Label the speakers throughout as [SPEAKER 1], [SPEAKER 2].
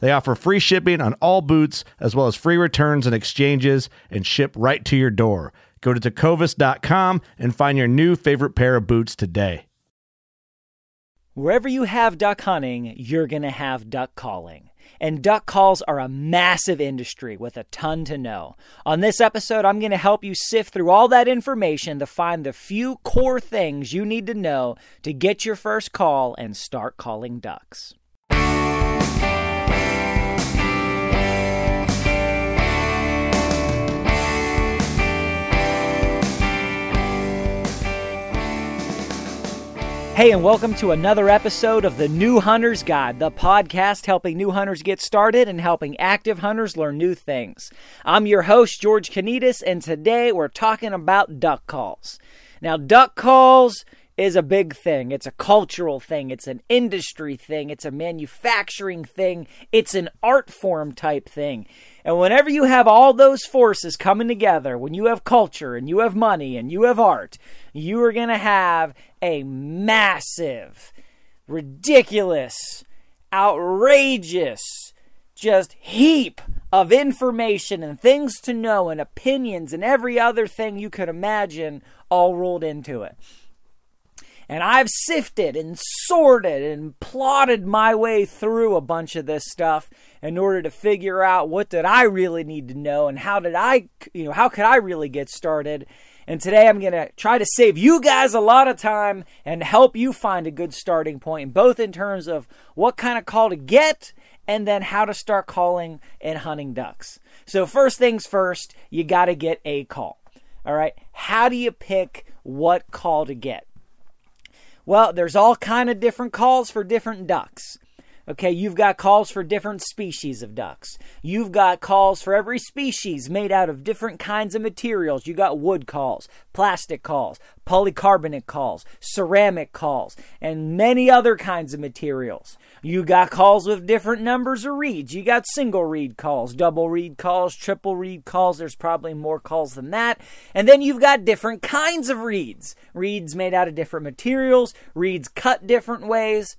[SPEAKER 1] They offer free shipping on all boots, as well as free returns and exchanges, and ship right to your door. Go to tecovas.com and find your new favorite pair of boots today.
[SPEAKER 2] Wherever you have duck hunting, you're going to have duck calling. And duck calls are a massive industry with a ton to know. On this episode, I'm going to help you sift through all that information to find the few core things you need to know to get your first call and start calling ducks. Hey, and welcome to another episode of the New Hunter's Guide, the podcast helping new hunters get started and helping active hunters learn new things. I'm your host, George Kanitas, and today we're talking about duck calls. Now, duck calls is a big thing. It's a cultural thing. It's an industry thing. It's a manufacturing thing. It's an art form type thing. And whenever you have all those forces coming together, when you have culture and you have money and you have art, you are going to have a massive, ridiculous, outrageous, just heap of information and things to know and opinions and every other thing you could imagine all rolled into it. And I've sifted and sorted and plotted my way through a bunch of this stuff in order to figure out what did I really need to know and how did I, you know, how could I really get started. And today I'm going to try to save you guys a lot of time and help you find a good starting point, both in terms of what kind of call to get and then how to start calling and hunting ducks. So, first things first, you got to get a call. All right. How do you pick what call to get? Well, there's all kind of different calls for different ducks. Okay, you've got calls for different species of ducks. You've got calls for every species made out of different kinds of materials. You got wood calls, plastic calls, polycarbonate calls, ceramic calls, and many other kinds of materials. You got calls with different numbers of reeds. You got single reed calls, double reed calls, triple reed calls. There's probably more calls than that. And then you've got different kinds of reeds. Reeds made out of different materials, reeds cut different ways.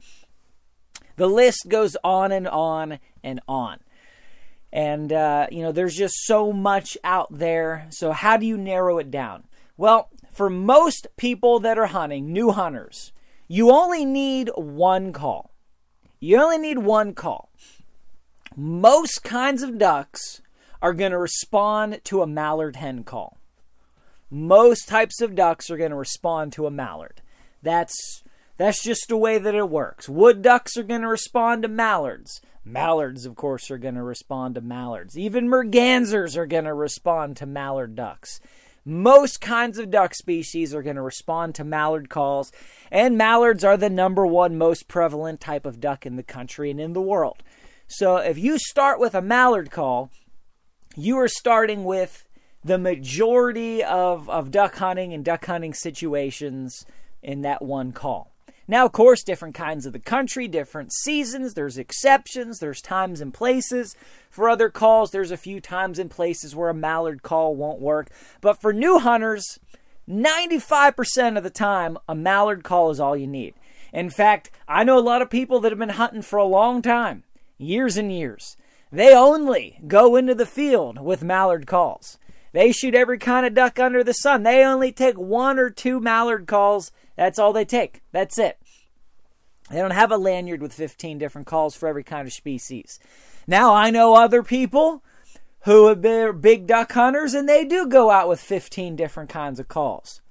[SPEAKER 2] The list goes on and on and on. And, uh, you know, there's just so much out there. So, how do you narrow it down? Well, for most people that are hunting, new hunters, you only need one call. You only need one call. Most kinds of ducks are going to respond to a mallard hen call. Most types of ducks are going to respond to a mallard. That's that's just the way that it works. Wood ducks are going to respond to mallards. Mallards, of course, are going to respond to mallards. Even mergansers are going to respond to mallard ducks. Most kinds of duck species are going to respond to mallard calls, and mallards are the number one most prevalent type of duck in the country and in the world. So if you start with a mallard call, you are starting with the majority of, of duck hunting and duck hunting situations in that one call. Now, of course, different kinds of the country, different seasons, there's exceptions, there's times and places. For other calls, there's a few times and places where a mallard call won't work. But for new hunters, 95% of the time, a mallard call is all you need. In fact, I know a lot of people that have been hunting for a long time, years and years. They only go into the field with mallard calls. They shoot every kind of duck under the sun. They only take one or two mallard calls. That's all they take. That's it. They don't have a lanyard with 15 different calls for every kind of species. Now, I know other people who have been big duck hunters and they do go out with 15 different kinds of calls.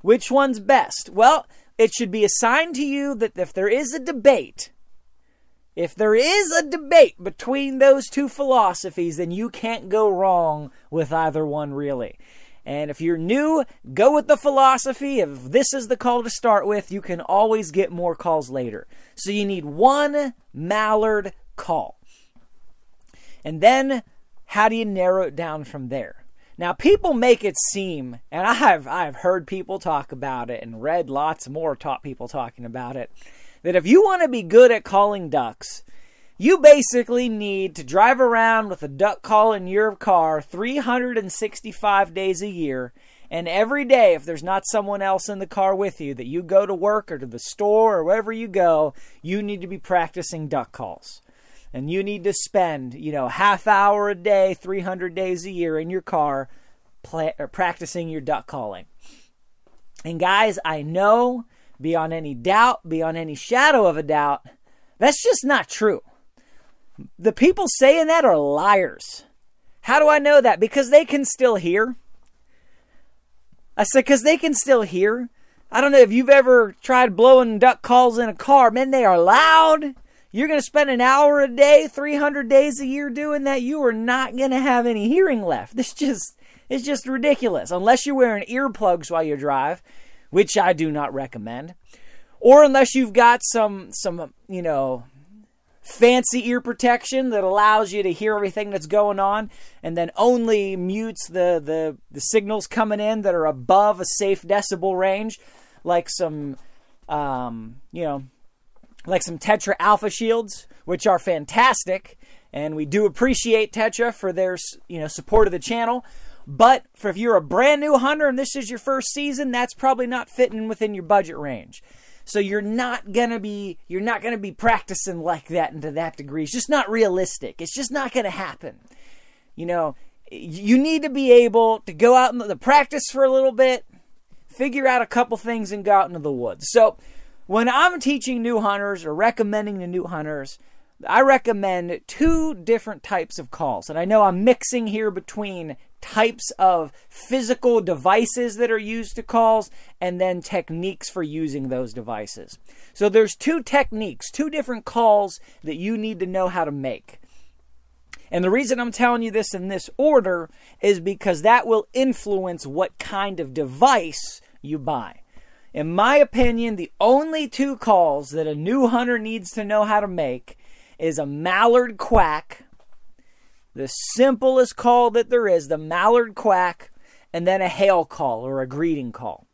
[SPEAKER 2] Which one's best? Well, it should be assigned to you that if there is a debate, if there is a debate between those two philosophies, then you can't go wrong with either one, really. And if you're new, go with the philosophy. If this is the call to start with, you can always get more calls later. So you need one mallard call. And then how do you narrow it down from there? Now, people make it seem, and I've I've heard people talk about it and read lots more top people talking about it, that if you want to be good at calling ducks, you basically need to drive around with a duck call in your car 365 days a year. And every day, if there's not someone else in the car with you, that you go to work or to the store or wherever you go, you need to be practicing duck calls. And you need to spend, you know, half hour a day, 300 days a year in your car play, uh, practicing your duck calling. And guys, I know beyond any doubt, beyond any shadow of a doubt, that's just not true. The people saying that are liars. How do I know that? Because they can still hear. I said, because they can still hear. I don't know if you've ever tried blowing duck calls in a car. Man, they are loud. You're going to spend an hour a day, 300 days a year doing that. You are not going to have any hearing left. This just it's just ridiculous. Unless you're wearing earplugs while you drive, which I do not recommend, or unless you've got some some you know fancy ear protection that allows you to hear everything that's going on and then only mutes the the, the signals coming in that are above a safe decibel range like some um, you know like some tetra AlphaShields which are fantastic. And we do appreciate tetra for their you know support of the channel. But for if you're a brand new hunter and this is your first season that's probably not fitting within your budget range so you're not gonna be you're not gonna be practicing like that and to that degree. It's just not realistic. It's just not gonna happen. You know, you need to be able to go out in the practice for a little bit, figure out a couple things, and go out into the woods. So when I'm teaching new hunters or recommending to new hunters, I recommend two different types of calls. And I know I'm mixing here between types of physical devices that are used to calls and then techniques for using those devices. So there's two techniques, two different calls that you need to know how to make. And the reason I'm telling you this in this order is because that will influence what kind of device you buy. In my opinion, the only two calls that a new hunter needs to know how to make is a mallard quack the simplest call that there is, the mallard quack, and then a hail call or a greeting call.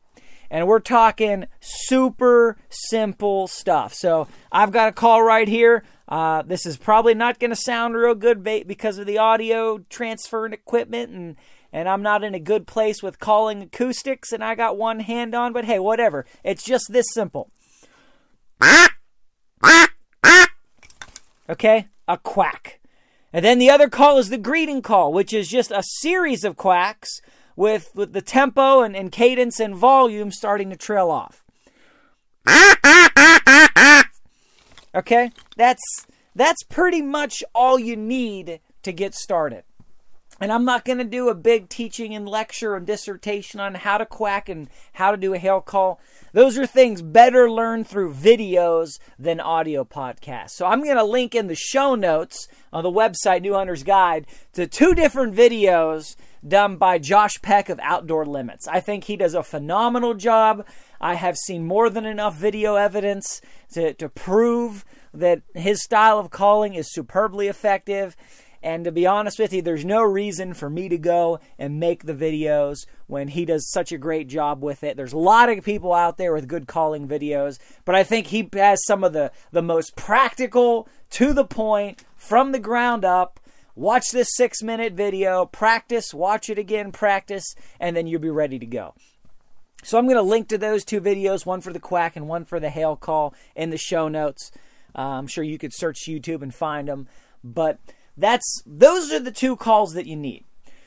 [SPEAKER 2] And we're talking super simple stuff. So I've got a call right here. Uh, this is probably not going to sound real good because of the audio transfer and equipment, and and I'm not in a good place with calling acoustics, and I got one hand on. But hey, whatever. It's just this simple. Okay, a quack. And then the other call is the greeting call, which is just a series of quacks with, with the tempo and, and cadence and volume starting to trail off. Okay? That's that's pretty much all you need to get started. And I'm not going to do a big teaching and lecture and dissertation on how to quack and how to do a hail call. Those are things better learned through videos than audio podcasts. So I'm going to link in the show notes on the website New Hunter's Guide to two different videos done by Josh Peck of Outdoor Limits. I think he does a phenomenal job. I have seen more than enough video evidence to, to prove that his style of calling is superbly effective And to be honest with you, there's no reason for me to go and make the videos when he does such a great job with it. There's a lot of people out there with good calling videos, but I think he has some of the, the most practical, to the point, from the ground up. Watch this six minute video, practice, watch it again, practice, and then you'll be ready to go. So I'm going to link to those two videos, one for the quack and one for the hail call, in the show notes. Uh, I'm sure you could search YouTube and find them, but that's those are the two calls that you need.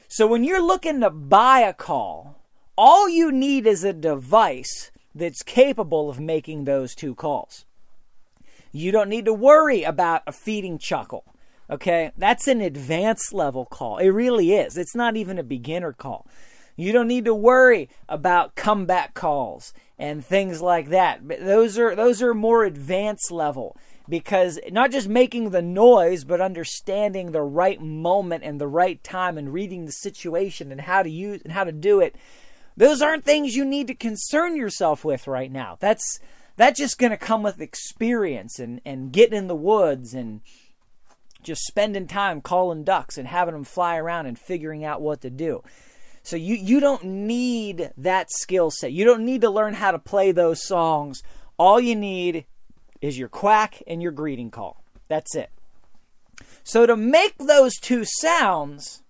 [SPEAKER 2] So when you're looking to buy a call, all you need is a device that's capable of making those two calls. You don't need to worry about a feeding chuckle. Okay? That's an advanced level call. It really is. It's not even a beginner call. You don't need to worry about comeback calls and things like that. But those are those are more advanced level because not just making the noise but understanding the right moment and the right time and reading the situation and how to use and how to do it those aren't things you need to concern yourself with right now that's that's just going to come with experience and and getting in the woods and just spending time calling ducks and having them fly around and figuring out what to do so you you don't need that skill set you don't need to learn how to play those songs all you need is your quack and your greeting call. That's it. So to make those two sounds,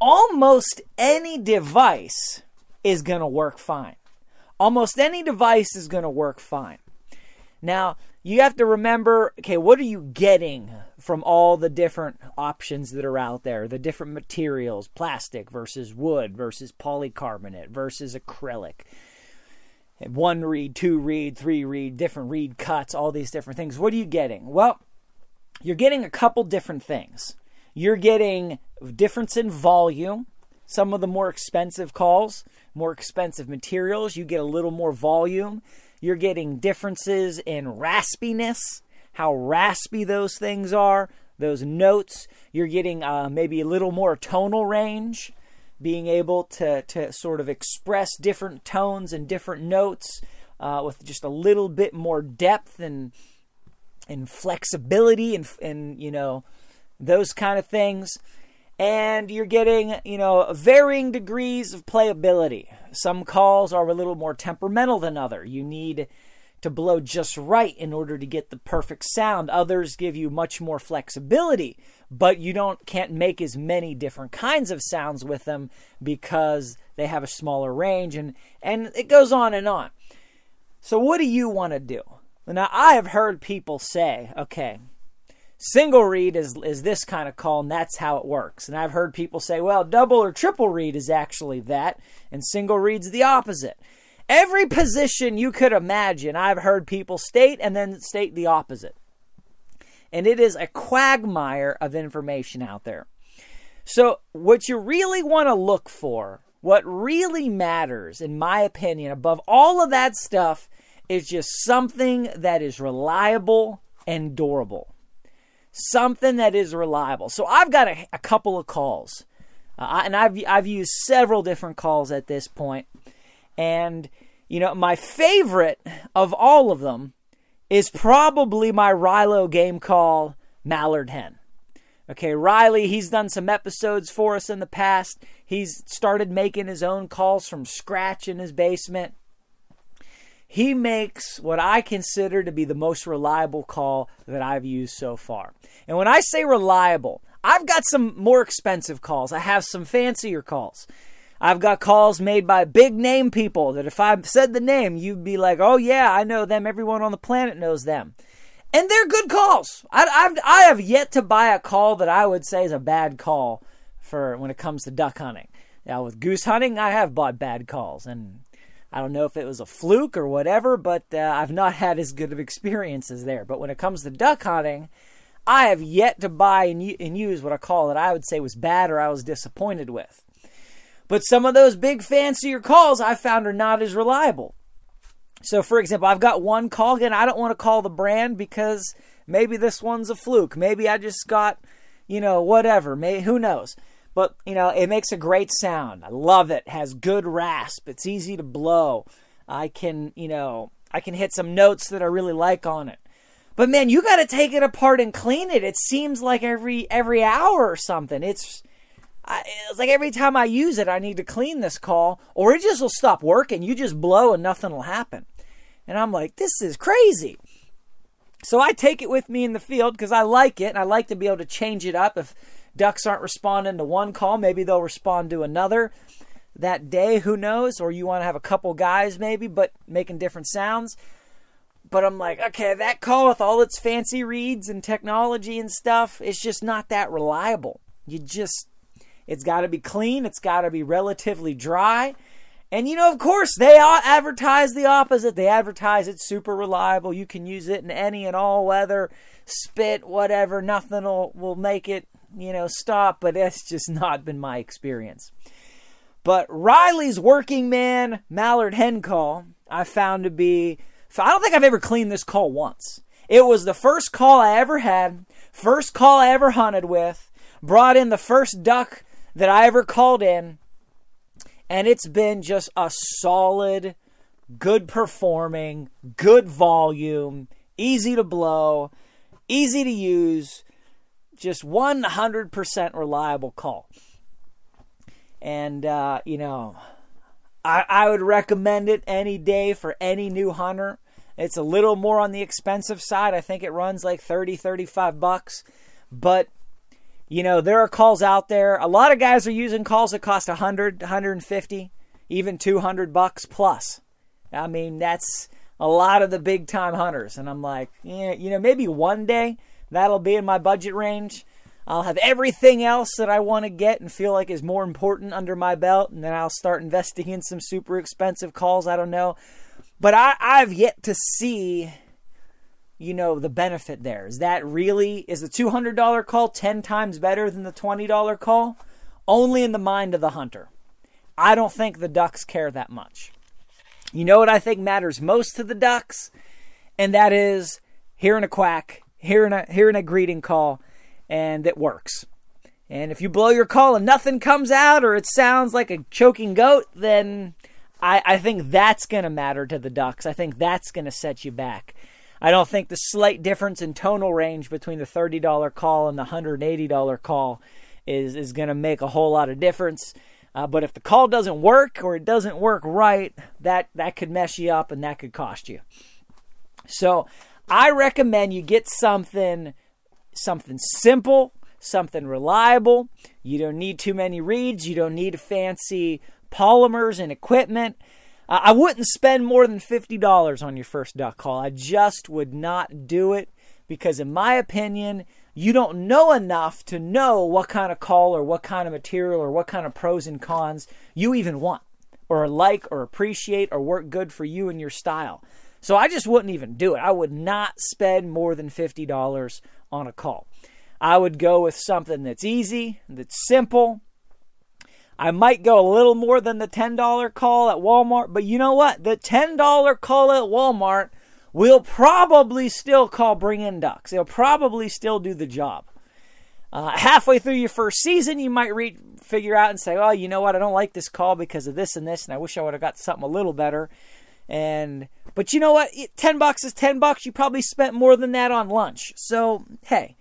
[SPEAKER 2] almost any device is going to work fine. Almost any device is going to work fine. Now, you have to remember okay, what are you getting from all the different options that are out there? The different materials, plastic versus wood versus polycarbonate versus acrylic one reed, two reed, three reed, different reed cuts, all these different things. What are you getting? Well, you're getting a couple different things. You're getting difference in volume. Some of the more expensive calls, more expensive materials, you get a little more volume. You're getting differences in raspiness, how raspy those things are, those notes. You're getting uh, maybe a little more tonal range being able to, to sort of express different tones and different notes uh, with just a little bit more depth and and flexibility and and you know those kind of things and you're getting you know varying degrees of playability some calls are a little more temperamental than other you need to blow just right in order to get the perfect sound. Others give you much more flexibility, but you don't can't make as many different kinds of sounds with them because they have a smaller range and and it goes on and on. So what do you want to do? Now I have heard people say, okay, single reed is is this kind of call and that's how it works. And I've heard people say, well, double or triple reed is actually that and single reed's the opposite. Every position you could imagine, I've heard people state and then state the opposite. And it is a quagmire of information out there. So, what you really want to look for, what really matters, in my opinion, above all of that stuff, is just something that is reliable and durable. Something that is reliable. So, I've got a, a couple of calls, uh, and I've, I've used several different calls at this point. point and, you know, my favorite of all of them is probably my Rilo game call, Mallard Hen. Okay, Riley, he's done some episodes for us in the past. He's started making his own calls from scratch in his basement. He makes what I consider to be the most reliable call that I've used so far. And when I say reliable, I've got some more expensive calls. I have some fancier calls. I've got calls made by big name people that if I said the name, you'd be like, oh, yeah, I know them. Everyone on the planet knows them. And they're good calls. I, I've, I have yet to buy a call that I would say is a bad call for when it comes to duck hunting. Now, with goose hunting, I have bought bad calls. And I don't know if it was a fluke or whatever, but uh, I've not had as good of experiences there. But when it comes to duck hunting, I have yet to buy and, use what a call that I would say was bad or I was disappointed with. But some of those big fancier calls I found are not as reliable. So, for example, I've got one call again. I don't want to call the brand because maybe this one's a fluke. Maybe I just got, you know, whatever. May who knows? But you know, it makes a great sound. I love it. has good rasp. It's easy to blow. I can, you know, I can hit some notes that I really like on it. But man, you got to take it apart and clean it. It seems like every every hour or something. It's I, it's like every time I use it, I need to clean this call, or it just will stop working. You just blow and nothing will happen. And I'm like, this is crazy. So I take it with me in the field because I like it, and I like to be able to change it up. If ducks aren't responding to one call, maybe they'll respond to another that day. Who knows? Or you want to have a couple guys maybe, but making different sounds. But I'm like, okay, that call with all its fancy reeds and technology and stuff, it's just not that reliable. You just it's got to be clean. It's got to be relatively dry. And you know, of course, they advertise the opposite. They advertise it's super reliable. You can use it in any and all weather, spit, whatever. Nothing will, will make it, you know, stop. But that's just not been my experience. But Riley's working man mallard hen call, I found to be. I don't think I've ever cleaned this call once. It was the first call I ever had, first call I ever hunted with, brought in the first duck that I ever called in, and it's been just a solid, good performing, good volume, easy to blow, easy to use, just 100% reliable call. And, uh, you know, I, I would recommend it any day for any new hunter. It's a little more on the expensive side. I think it runs like 30, 35 bucks. But you know, there are calls out there. A lot of guys are using calls that cost 100, 150, even 200 bucks plus. I mean, that's a lot of the big time hunters. And I'm like, yeah, you know, maybe one day that'll be in my budget range. I'll have everything else that I want to get and feel like is more important under my belt, and then I'll start investing in some super expensive calls. I don't know. But I, I've yet to see you know the benefit there is that really is the $200 call 10 times better than the $20 call only in the mind of the hunter i don't think the ducks care that much you know what i think matters most to the ducks and that is hearing a quack hearing a hearing a greeting call and it works and if you blow your call and nothing comes out or it sounds like a choking goat then i, I think that's going to matter to the ducks i think that's going to set you back I don't think the slight difference in tonal range between the $30 call and the $180 call is, is going to make a whole lot of difference. Uh, but if the call doesn't work or it doesn't work right, that, that could mess you up and that could cost you. So I recommend you get something something simple, something reliable. You don't need too many reeds. You don't need fancy polymers and equipment. Uh, I wouldn't spend more than $50 on your first duck call. I just would not do it because, in my opinion, you don't know enough to know what kind of call or what kind of material or what kind of pros and cons you even want or like or appreciate or work good for you and your style. So I just wouldn't even do it. I would not spend more than $50 on a call. I would go with something that's easy, that's simple, I might go a little more than the $10 call at Walmart, but you know what? The $10 call at Walmart will probably still call bring in ducks. It'll probably still do the job. Uh, halfway through your first season, you might re- figure out and say, "Oh, you know what? I don't like this call because of this and this, and I wish I would have got something a little better." And but you know what? Ten bucks is ten bucks. You probably spent more than that on lunch. So hey,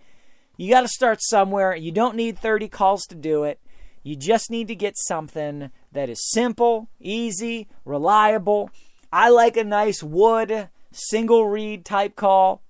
[SPEAKER 2] you got to start somewhere. You don't need thirty calls to do it. You just need to get something that is simple, easy, reliable. I like a nice wood single reed type call.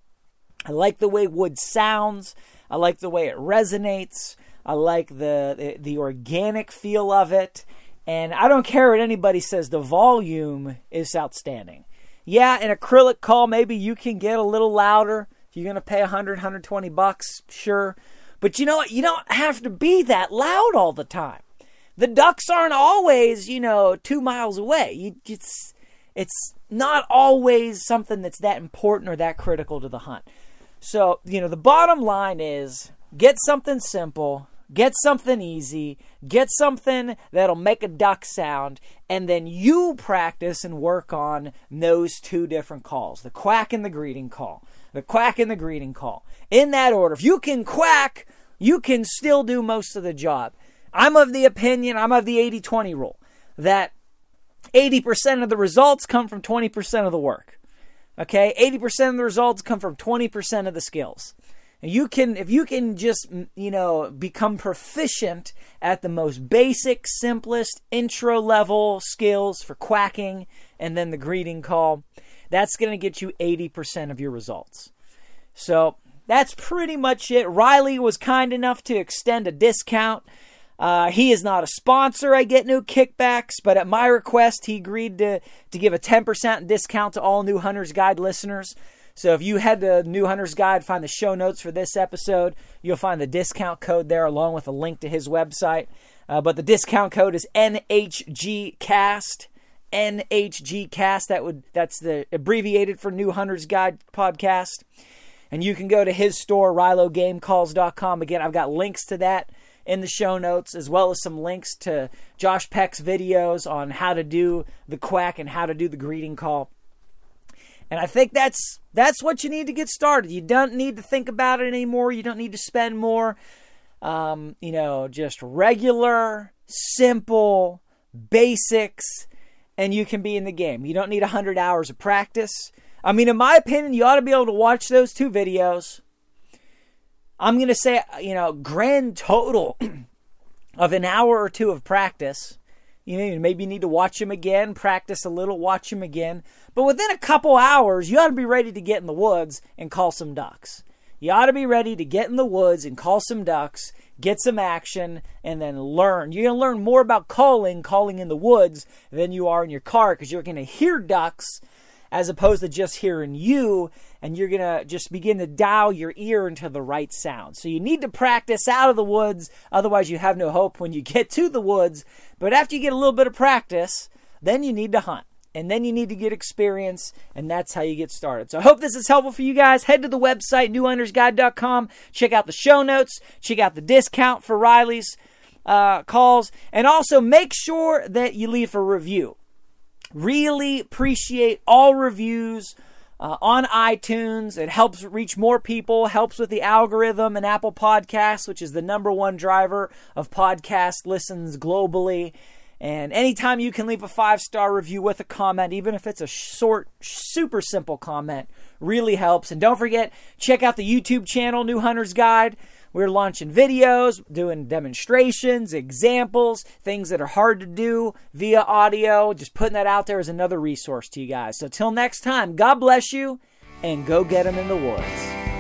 [SPEAKER 2] I like the way wood sounds. I like the way it resonates. I like the, the, the organic feel of it. And I don't care what anybody says, the volume is outstanding. Yeah, an acrylic call, maybe you can get a little louder. If you're going to pay 100, 120 bucks, sure. But you know what? You don't have to be that loud all the time. The ducks aren't always, you know, two miles away. You, it's it's not always something that's that important or that critical to the hunt. So, you know, the bottom line is get something simple, get something easy, get something that'll make a duck sound, and then you practice and work on those two different calls the quack and the greeting call. The quack and the greeting call. In that order. If you can quack you can still do most of the job. I'm of the opinion, I'm of the 80 20 rule, that 80% of the results come from 20% of the work. Okay, 80% of the results come from 20% of the skills. You can, if you can just, you know, become proficient at the most basic, simplest intro level skills for quacking and then the greeting call, that's going to get you 80% of your results. So that's pretty much it. Riley was kind enough to extend a discount. Uh, he is not a sponsor. I get no kickbacks, but at my request, he agreed to, to give a 10% discount to all New Hunter's Guide listeners. So if you head to New Hunter's Guide, find the show notes for this episode, you'll find the discount code there along with a link to his website. Uh, but the discount code is NHGcast. NHGcast. That would that's the abbreviated for New Hunter's Guide podcast. And you can go to his store, RiloGameCalls.com. Again, I've got links to that in the show notes, as well as some links to Josh Peck's videos on how to do the quack and how to do the greeting call. And I think that's that's what you need to get started. You don't need to think about it anymore. You don't need to spend more. Um, you know, just regular, simple basics, and you can be in the game. You don't need 100 hours of practice. I mean, in my opinion, you ought to be able to watch those two videos. I'm going to say, you know, grand total of an hour or two of practice. You know, maybe you need to watch them again, practice a little, watch them again. But within a couple hours, you ought to be ready to get in the woods and call some ducks. You ought to be ready to get in the woods and call some ducks, get some action, and then learn. You're going to learn more about calling, calling in the woods, than you are in your car because you're going to hear ducks as opposed to just hearing you and you're going to just begin to dial your ear into the right sound. So you need to practice out of the woods, otherwise, you have no hope when you get to the woods. But after you get a little bit of practice, then you need to hunt. And then you need to get experience, and that's how you get started. So I hope this is helpful for you guys. Head to the website, newhuntersguide.com. Check out the show notes. Check out the discount for Riley's uh, calls. And also make sure that you leave a review. Really appreciate all reviews uh, on iTunes. It helps reach more people, helps with the algorithm and Apple Podcasts, which is the number one driver of podcast listens globally. And anytime you can leave a five star review with a comment, even if it's a short, super simple comment, really helps. And don't forget, check out the YouTube channel, New Hunter's Guide. We're launching videos, doing demonstrations, examples, things that are hard to do via audio. Just putting that out there as another resource to you guys. So, till next time, God bless you and go get them in the woods.